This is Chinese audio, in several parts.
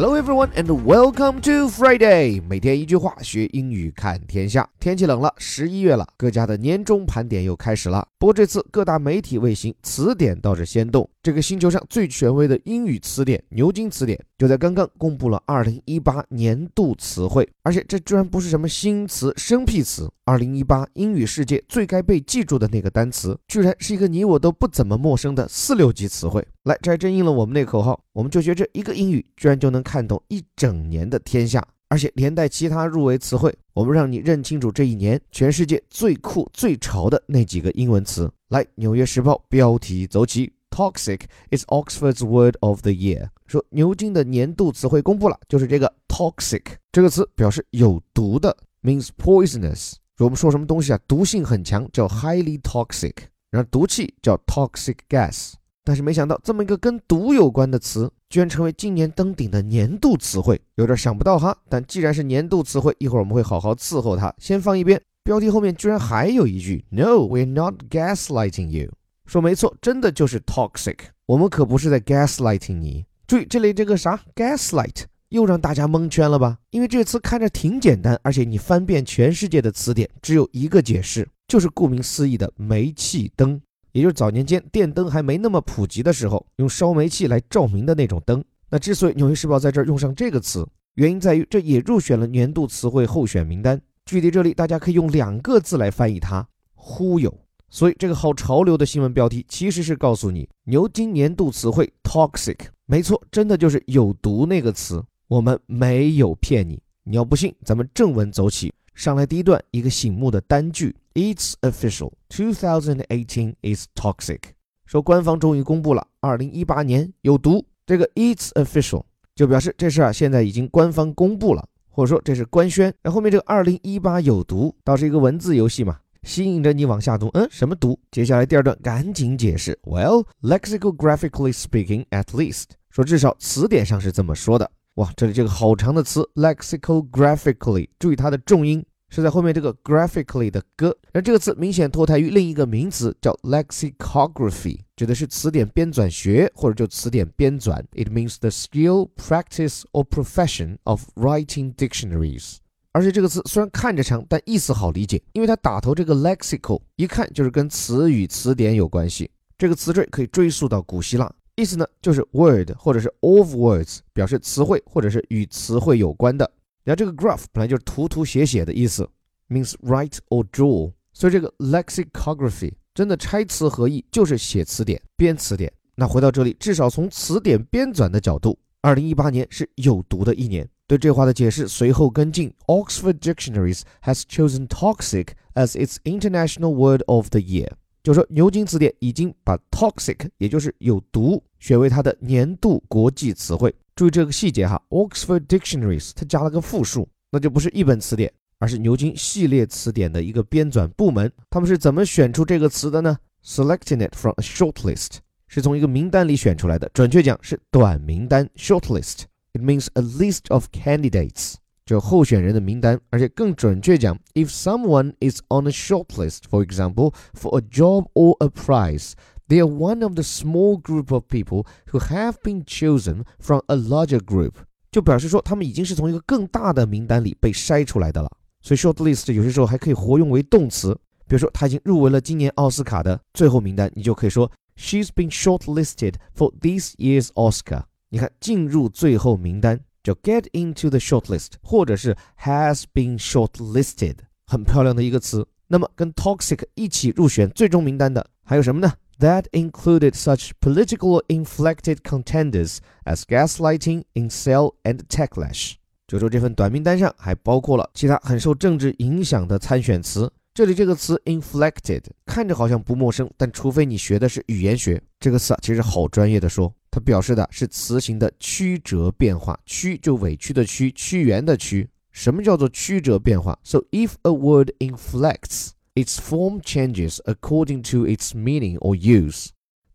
Hello everyone and welcome to Friday。每天一句话，学英语看天下。天气冷了，十一月了，各家的年终盘点又开始了。不过这次各大媒体卫星词典倒是先动，这个星球上最权威的英语词典牛津词典就在刚刚公布了二零一八年度词汇，而且这居然不是什么新词、生僻词。二零一八英语世界最该被记住的那个单词，居然是一个你我都不怎么陌生的四六级词汇。来，这还真应了我们那口号，我们就学这一个英语，居然就能看懂一整年的天下，而且连带其他入围词汇，我们让你认清楚这一年全世界最酷最潮的那几个英文词。来，《纽约时报》标题走起：Toxic is Oxford's word of the year。说牛津的年度词汇公布了，就是这个 toxic 这个词，表示有毒的，means poisonous。我们说什么东西啊，毒性很强，叫 highly toxic，然后毒气叫 toxic gas。但是没想到，这么一个跟毒有关的词，居然成为今年登顶的年度词汇，有点想不到哈。但既然是年度词汇，一会儿我们会好好伺候它。先放一边，标题后面居然还有一句：No, we're not gaslighting you。说没错，真的就是 toxic，我们可不是在 gaslighting 你。注意这里这个啥 gaslight，又让大家蒙圈了吧？因为这个词看着挺简单，而且你翻遍全世界的词典，只有一个解释，就是顾名思义的煤气灯。也就是早年间电灯还没那么普及的时候，用烧煤气来照明的那种灯。那之所以《纽约时报》在这儿用上这个词，原因在于这也入选了年度词汇候选名单。具体这里大家可以用两个字来翻译它：忽悠。所以这个好潮流的新闻标题其实是告诉你，牛津年度词汇 toxic，没错，真的就是有毒那个词。我们没有骗你。你要不信，咱们正文走起。上来第一段，一个醒目的单句：It's official. 2018 is toxic. 说官方终于公布了，二零一八年有毒。这个 It's official 就表示这事啊现在已经官方公布了，或者说这是官宣。那后面这个二零一八有毒，倒是一个文字游戏嘛，吸引着你往下读。嗯，什么毒？接下来第二段赶紧解释。Well, lexicographically speaking, at least，说至少词典上是这么说的。哇，这里这个好长的词，lexicographically，注意它的重音是在后面这个 graphically 的歌而这个词明显脱胎于另一个名词，叫 lexicography，指的是词典编纂学或者就词典编纂。It means the skill, practice or profession of writing dictionaries。而且这个词虽然看着长，但意思好理解，因为它打头这个 lexical，一看就是跟词语词典有关系。这个词缀可以追溯到古希腊。意思呢，就是 word 或者是 of words，表示词汇或者是与词汇有关的。然后这个 graph 本来就是涂涂写写的意思，means write or draw，所以这个 lexicography 真的拆词合义就是写词典、编词典。那回到这里，至少从词典编纂的角度，二零一八年是有毒的一年。对这话的解释随后跟进，Oxford Dictionaries has chosen toxic as its international word of the year。就说牛津词典已经把 toxic，也就是有毒，选为它的年度国际词汇。注意这个细节哈，Oxford Dictionaries 它加了个复数，那就不是一本词典，而是牛津系列词典的一个编纂部门。他们是怎么选出这个词的呢？Selecting it from a short list，是从一个名单里选出来的，准确讲是短名单 short list。It means a list of candidates。就候选人的名单，而且更准确讲，if someone is on a shortlist, for example, for a job or a prize, they are one of the small group of people who have been chosen from a larger group。就表示说他们已经是从一个更大的名单里被筛出来的了。所以 shortlist 有些时候还可以活用为动词，比如说他已经入围了今年奥斯卡的最后名单，你就可以说 she's been shortlisted for this year's Oscar。你看进入最后名单。叫 get into the shortlist，或者是 has been shortlisted，很漂亮的一个词。那么跟 toxic 一起入选最终名单的还有什么呢 ？That included such political inflected contenders as gaslighting, incel, and techlash。就说这份短名单上还包括了其他很受政治影响的参选词。这里这个词 inflected 看着好像不陌生，但除非你学的是语言学，这个词啊其实好专业的说。它表示的是词形的曲折变化，曲就委屈的曲，屈原的屈。什么叫做曲折变化？So if a word inflects, its form changes according to its meaning or use。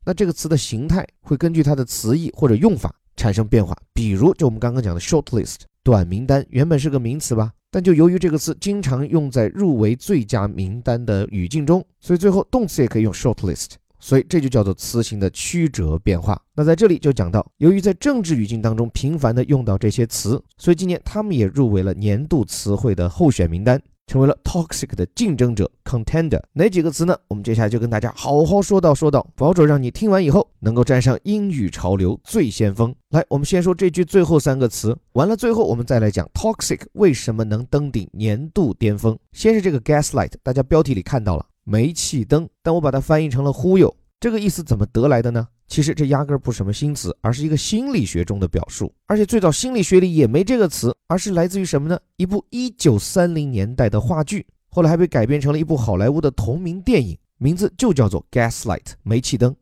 那这个词的形态会根据它的词义或者用法产生变化。比如，就我们刚刚讲的 shortlist 短名单，原本是个名词吧，但就由于这个词经常用在入围最佳名单的语境中，所以最后动词也可以用 shortlist。所以这就叫做词形的曲折变化。那在这里就讲到，由于在政治语境当中频繁的用到这些词，所以今年他们也入围了年度词汇的候选名单。成为了 toxic 的竞争者 contender，哪几个词呢？我们接下来就跟大家好好说道说道，保准让你听完以后能够站上英语潮流最先锋。来，我们先说这句最后三个词，完了最后我们再来讲 toxic 为什么能登顶年度巅峰。先是这个 gaslight，大家标题里看到了煤气灯，但我把它翻译成了忽悠，这个意思怎么得来的呢？其实这压根儿不是什么新词，而是一个心理学中的表述。而且最早心理学里也没这个词，而是来自于什么呢？一部一九三零年代的话剧，后来还被改编成了一部好莱坞的同名电影，名字就叫做《Gaslight》煤气灯。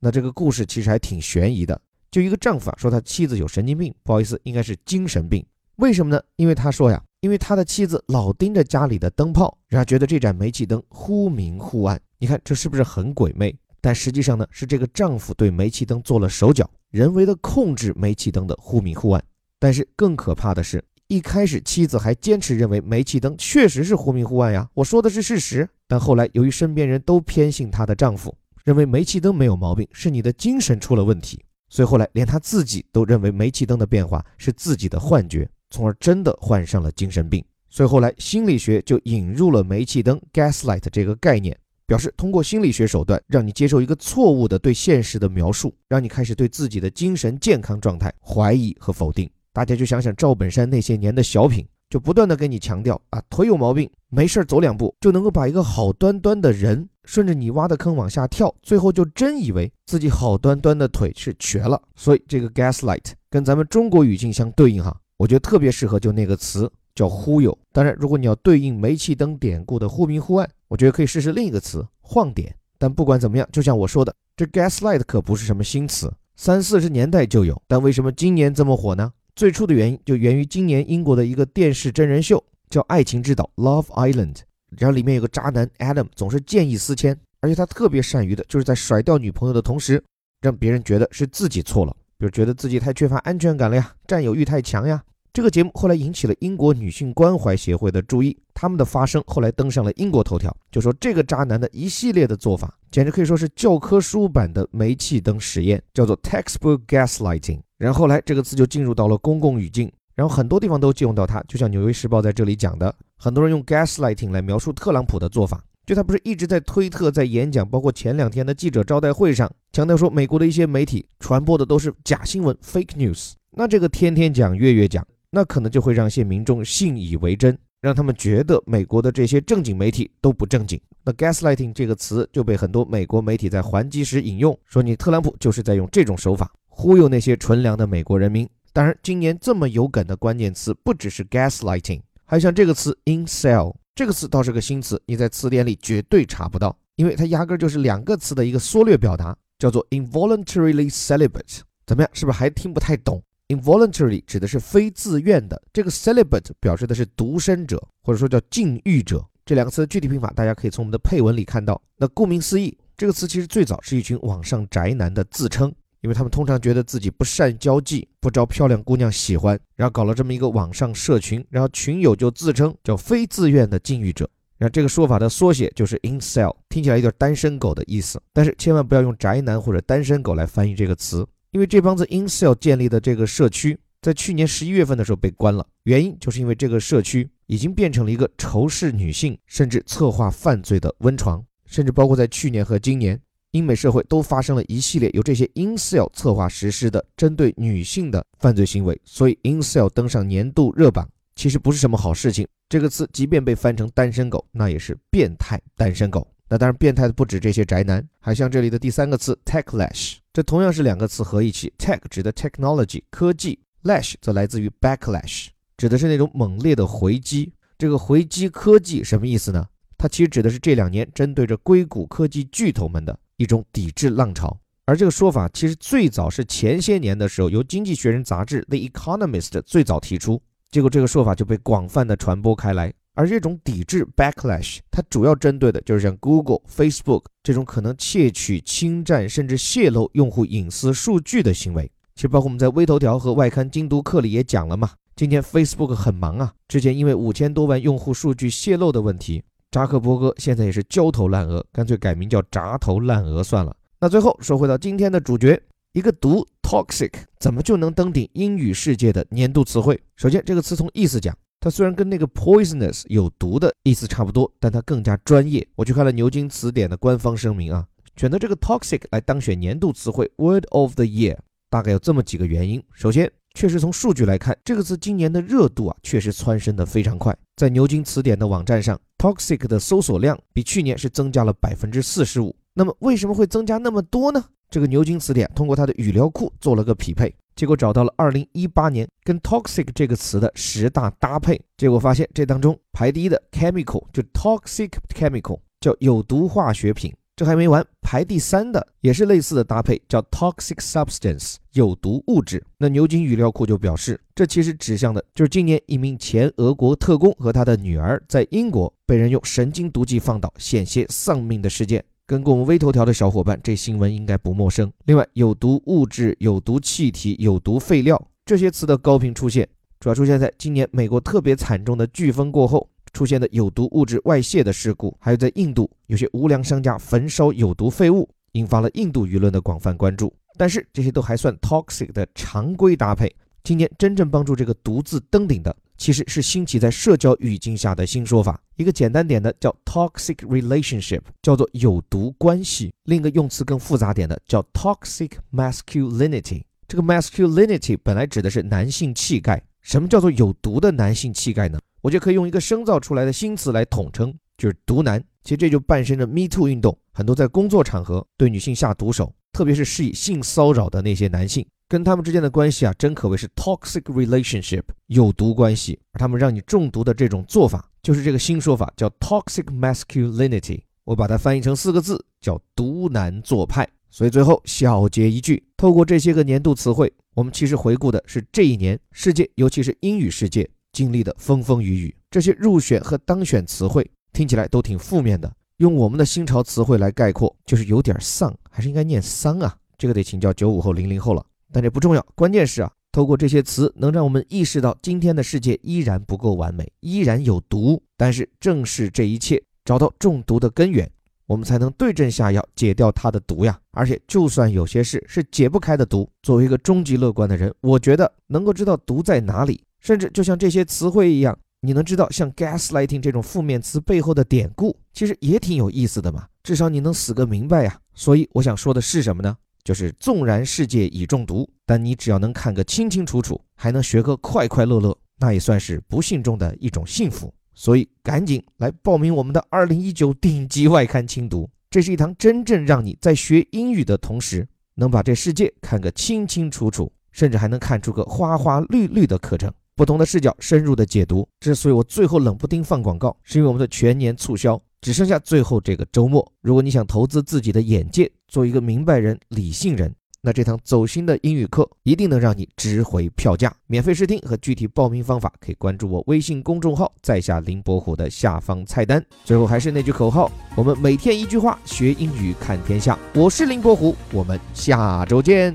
那这个故事其实还挺悬疑的，就一个丈夫啊说他妻子有神经病，不好意思，应该是精神病。为什么呢？因为他说呀，因为他的妻子老盯着家里的灯泡，让他觉得这盏煤气灯忽明忽暗。你看这是不是很鬼魅？但实际上呢，是这个丈夫对煤气灯做了手脚，人为的控制煤气灯的忽明忽暗。但是更可怕的是，一开始妻子还坚持认为煤气灯确实是忽明忽暗呀，我说的是事实。但后来由于身边人都偏信她的丈夫，认为煤气灯没有毛病，是你的精神出了问题，所以后来连她自己都认为煤气灯的变化是自己的幻觉，从而真的患上了精神病。所以后来心理学就引入了煤气灯 （gaslight） 这个概念。表示通过心理学手段让你接受一个错误的对现实的描述，让你开始对自己的精神健康状态怀疑和否定。大家就想想赵本山那些年的小品，就不断的跟你强调啊，腿有毛病，没事儿走两步就能够把一个好端端的人顺着你挖的坑往下跳，最后就真以为自己好端端的腿是瘸了。所以这个 gaslight 跟咱们中国语境相对应哈，我觉得特别适合就那个词。叫忽悠。当然，如果你要对应煤气灯典故的忽明忽暗，我觉得可以试试另一个词——晃点。但不管怎么样，就像我说的，这 gaslight 可不是什么新词，三四十年代就有。但为什么今年这么火呢？最初的原因就源于今年英国的一个电视真人秀，叫《爱情之岛》（Love Island）。然后里面有个渣男 Adam，总是见异思迁，而且他特别善于的就是在甩掉女朋友的同时，让别人觉得是自己错了，比如觉得自己太缺乏安全感了呀，占有欲太强呀。这个节目后来引起了英国女性关怀协会的注意，他们的发声后来登上了英国头条，就说这个渣男的一系列的做法，简直可以说是教科书版的煤气灯实验，叫做 textbook gaslighting。然后来这个词就进入到了公共语境，然后很多地方都借用到它，就像《纽约时报》在这里讲的，很多人用 gaslighting 来描述特朗普的做法，就他不是一直在推特、在演讲，包括前两天的记者招待会上，强调说美国的一些媒体传播的都是假新闻 fake news，那这个天天讲、月月讲。那可能就会让一些民众信以为真，让他们觉得美国的这些正经媒体都不正经。那 gaslighting 这个词就被很多美国媒体在还击时引用，说你特朗普就是在用这种手法忽悠那些纯良的美国人民。当然，今年这么有梗的关键词不只是 gaslighting，还像这个词 incel，这个词倒是个新词，你在词典里绝对查不到，因为它压根就是两个词的一个缩略表达，叫做 involuntarily celibate。怎么样，是不是还听不太懂？Involuntarily 指的是非自愿的，这个 celibate 表示的是独身者，或者说叫禁欲者。这两个词的具体拼法，大家可以从我们的配文里看到。那顾名思义，这个词其实最早是一群网上宅男的自称，因为他们通常觉得自己不善交际，不招漂亮姑娘喜欢，然后搞了这么一个网上社群，然后群友就自称叫非自愿的禁欲者。然后这个说法的缩写就是 incel，听起来有点单身狗的意思，但是千万不要用宅男或者单身狗来翻译这个词。因为这帮子 incel 建立的这个社区，在去年十一月份的时候被关了，原因就是因为这个社区已经变成了一个仇视女性，甚至策划犯罪的温床，甚至包括在去年和今年，英美社会都发生了一系列由这些 incel 策划实施的针对女性的犯罪行为，所以 incel 登上年度热榜，其实不是什么好事情。这个词即便被翻成单身狗，那也是变态单身狗。那当然，变态的不止这些宅男，还像这里的第三个词 techlash，这同样是两个词合一起，tech 指的 technology 科技，lash 则来自于 backlash，指的是那种猛烈的回击。这个回击科技什么意思呢？它其实指的是这两年针对着硅谷科技巨头们的一种抵制浪潮。而这个说法其实最早是前些年的时候，由《经济学人》杂志 The Economist 最早提出，结果这个说法就被广泛的传播开来。而这种抵制 backlash，它主要针对的就是像 Google、Facebook 这种可能窃取、侵占甚至泄露用户隐私数据的行为。其实，包括我们在微头条和外刊精读课里也讲了嘛。今天 Facebook 很忙啊，之前因为五千多万用户数据泄露的问题，扎克伯格现在也是焦头烂额，干脆改名叫“砸头烂额”算了。那最后说回到今天的主角，一个毒 toxic 怎么就能登顶英语世界的年度词汇？首先，这个词从意思讲，它虽然跟那个 poisonous 有毒的意思差不多，但它更加专业。我去看了牛津词典的官方声明啊，选择这个 toxic 来当选年度词汇 word of the year，大概有这么几个原因。首先，确实从数据来看，这个词今年的热度啊，确实蹿升的非常快。在牛津词典的网站上，toxic 的搜索量比去年是增加了百分之四十五。那么为什么会增加那么多呢？这个牛津词典通过它的语料库做了个匹配，结果找到了二零一八年跟 toxic 这个词的十大搭配，结果发现这当中排第一的 chemical 就 toxic chemical 叫有毒化学品。这还没完，排第三的也是类似的搭配，叫 toxic substance，有毒物质。那牛津语料库就表示，这其实指向的就是今年一名前俄国特工和他的女儿在英国被人用神经毒剂放倒，险些丧命的事件。跟过我们微头条的小伙伴，这新闻应该不陌生。另外，有毒物质、有毒气体、有毒废料这些词的高频出现，主要出现在今年美国特别惨重的飓风过后。出现的有毒物质外泄的事故，还有在印度有些无良商家焚烧有毒废物，引发了印度舆论的广泛关注。但是这些都还算 toxic 的常规搭配。今年真正帮助这个“毒”字登顶的，其实是兴起在社交语境下的新说法。一个简单点的叫 toxic relationship，叫做有毒关系；另一个用词更复杂点的叫 toxic masculinity。这个 masculinity 本来指的是男性气概。什么叫做有毒的男性气概呢？我就可以用一个生造出来的新词来统称，就是“毒男”。其实这就伴生着 Me Too 运动，很多在工作场合对女性下毒手，特别是施以性骚扰的那些男性，跟他们之间的关系啊，真可谓是 toxic relationship，有毒关系。而他们让你中毒的这种做法，就是这个新说法，叫 toxic masculinity。我把它翻译成四个字，叫“毒男做派”。所以最后小结一句：透过这些个年度词汇，我们其实回顾的是这一年世界，尤其是英语世界。经历的风风雨雨，这些入选和当选词汇听起来都挺负面的。用我们的新潮词汇来概括，就是有点丧，还是应该念丧啊？这个得请教九五后、零零后了。但这不重要，关键是啊，透过这些词，能让我们意识到今天的世界依然不够完美，依然有毒。但是正是这一切，找到中毒的根源，我们才能对症下药，解掉它的毒呀。而且，就算有些事是解不开的毒，作为一个终极乐观的人，我觉得能够知道毒在哪里。甚至就像这些词汇一样，你能知道像 gaslighting 这种负面词背后的典故，其实也挺有意思的嘛。至少你能死个明白呀。所以我想说的是什么呢？就是纵然世界已中毒，但你只要能看个清清楚楚，还能学个快快乐乐，那也算是不幸中的一种幸福。所以赶紧来报名我们的2019顶级外刊精读，这是一堂真正让你在学英语的同时，能把这世界看个清清楚楚，甚至还能看出个花花绿绿的课程。不同的视角，深入的解读。之所以我最后冷不丁放广告，是因为我们的全年促销只剩下最后这个周末。如果你想投资自己的眼界，做一个明白人、理性人，那这堂走心的英语课一定能让你值回票价。免费试听和具体报名方法，可以关注我微信公众号，在下林伯虎的下方菜单。最后还是那句口号：我们每天一句话，学英语看天下。我是林伯虎，我们下周见。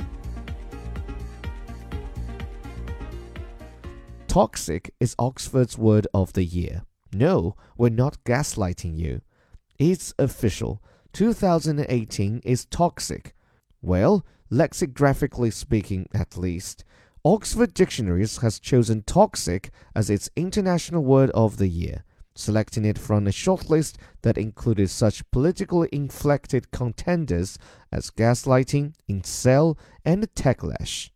Toxic is Oxford's word of the year. No, we're not gaslighting you. It's official. 2018 is toxic. Well, lexicographically speaking, at least. Oxford Dictionaries has chosen toxic as its international word of the year, selecting it from a shortlist that included such politically inflected contenders as gaslighting, incel, and techlash.